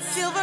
silver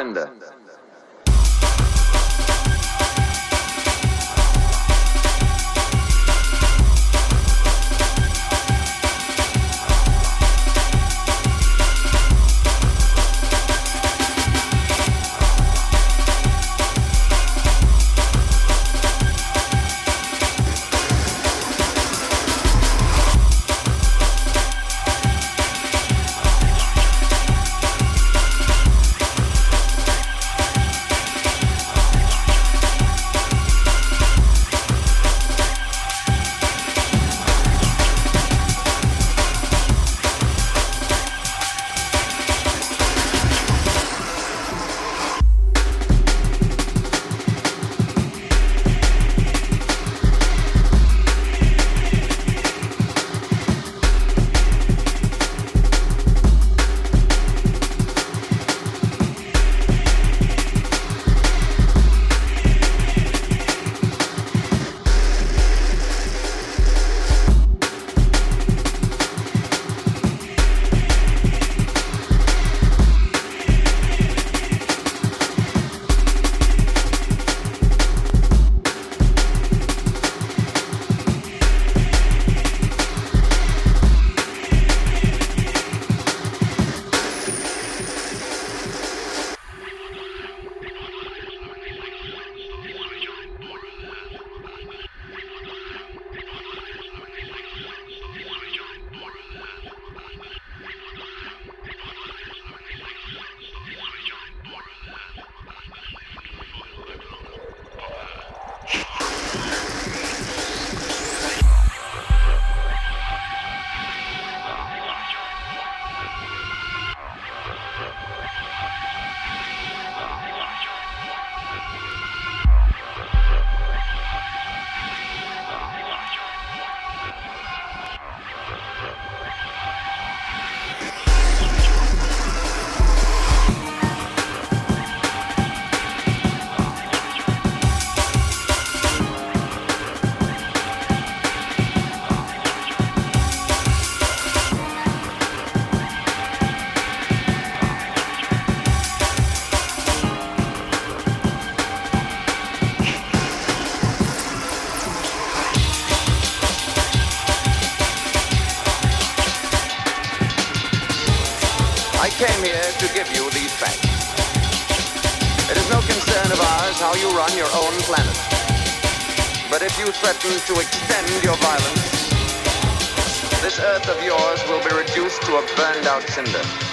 arasında how you run your own planet. But if you threaten to extend your violence, this earth of yours will be reduced to a burned out cinder.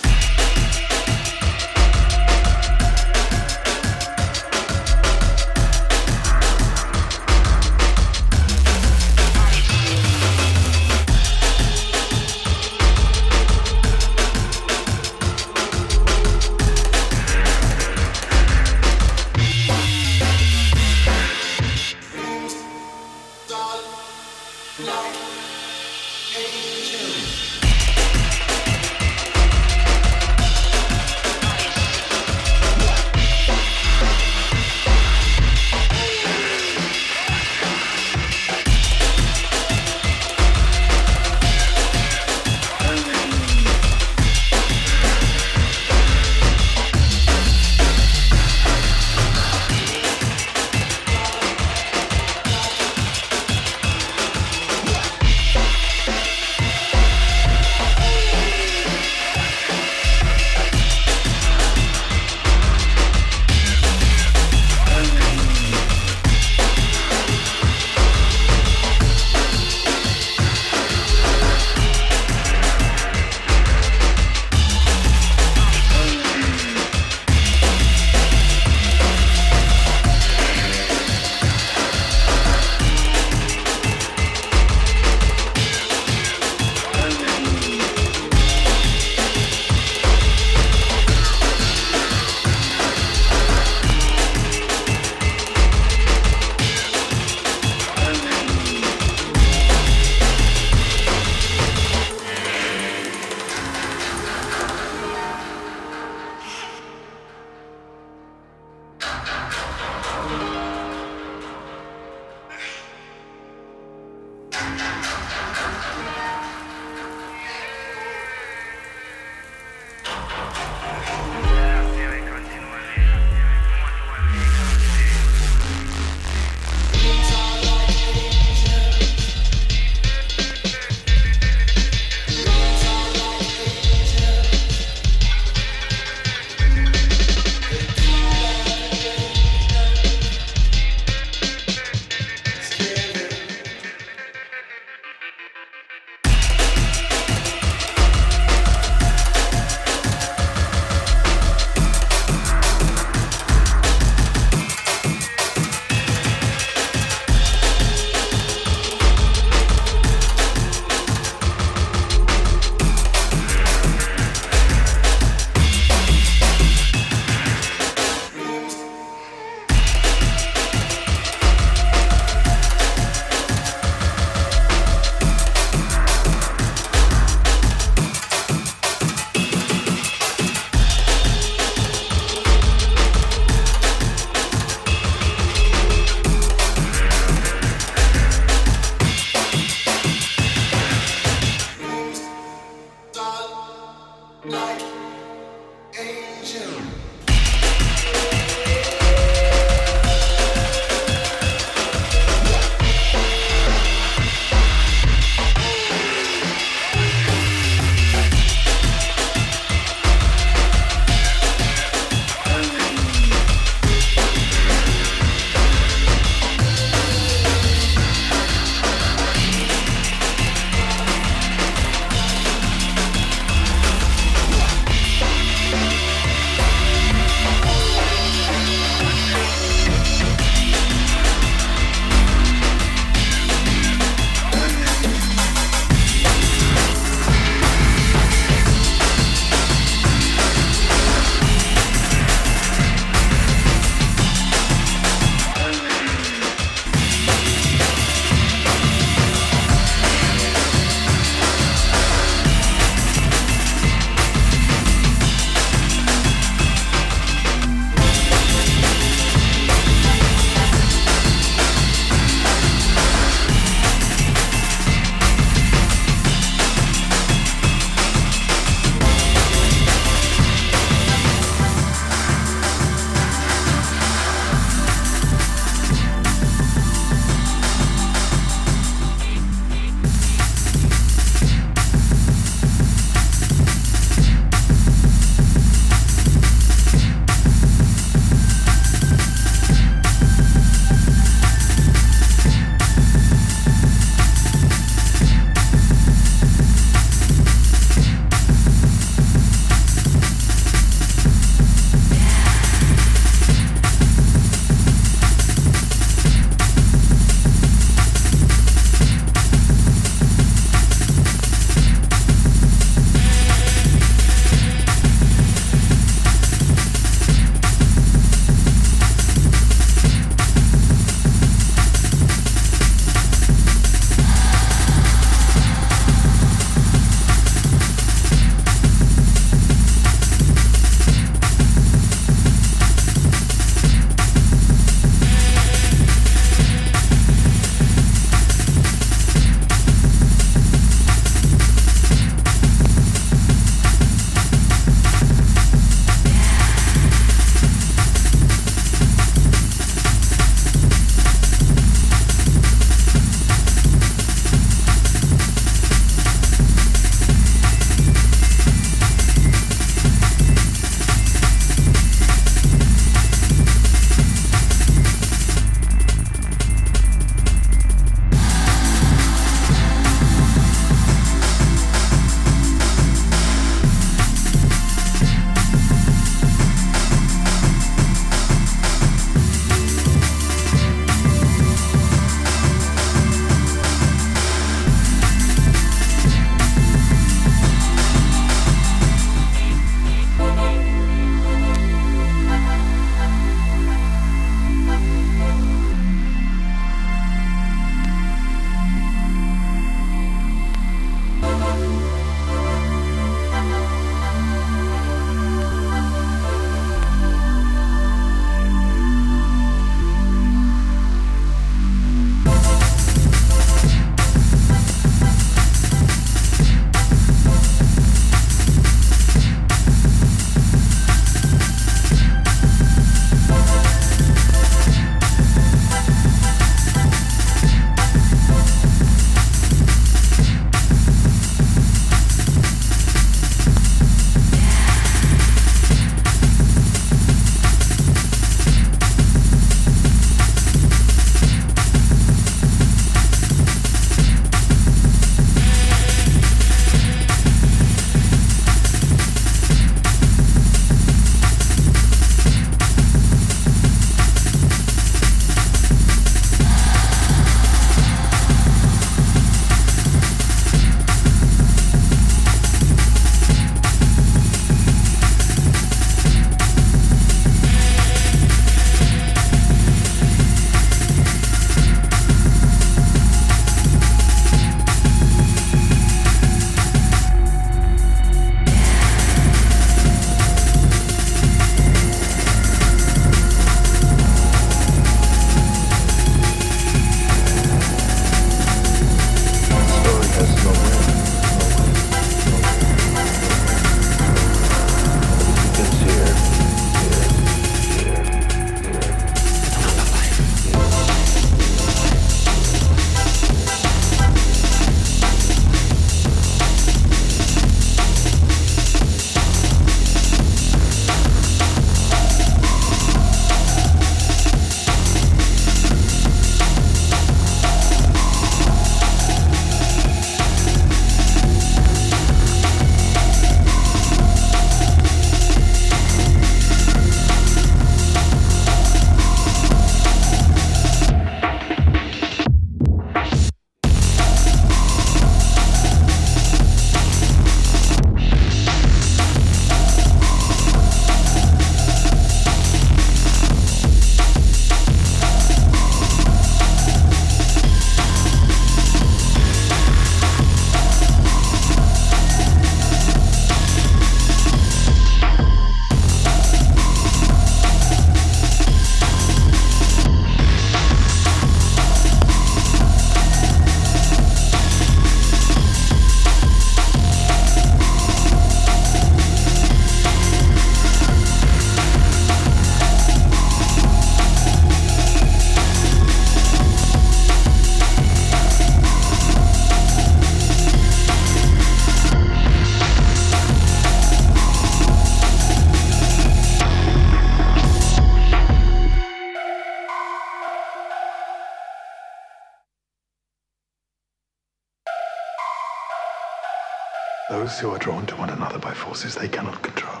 Who are drawn to one another by forces they cannot control.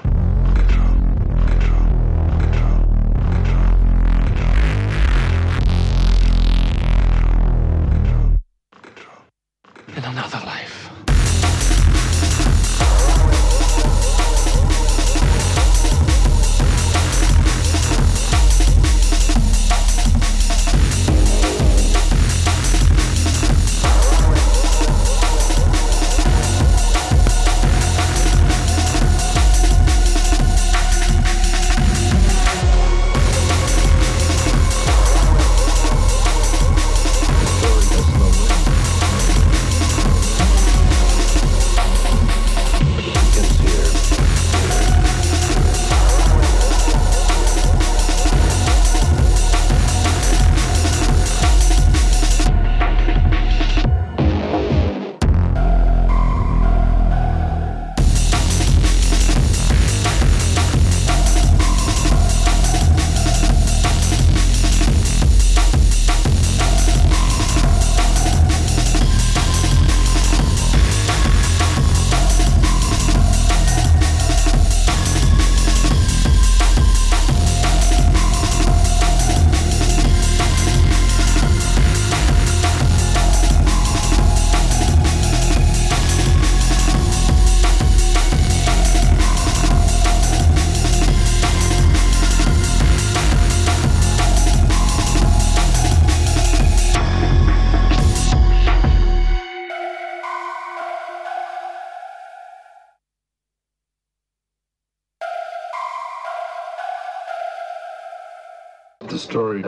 In another life.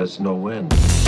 Has no end.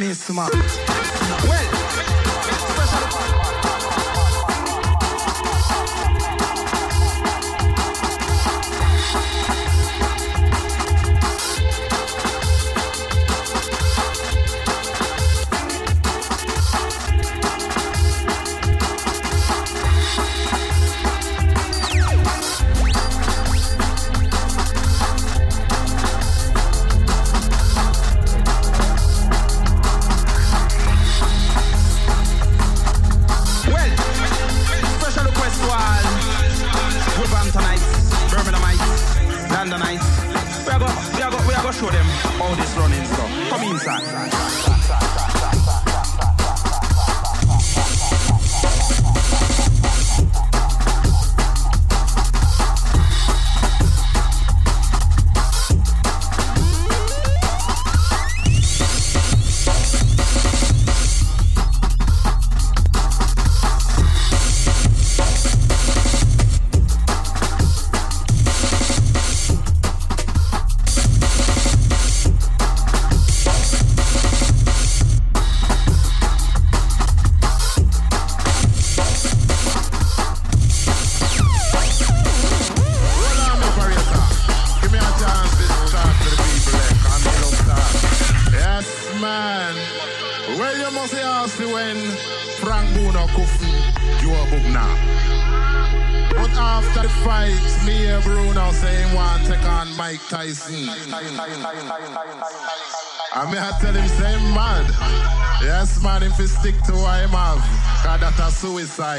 Then I suicide.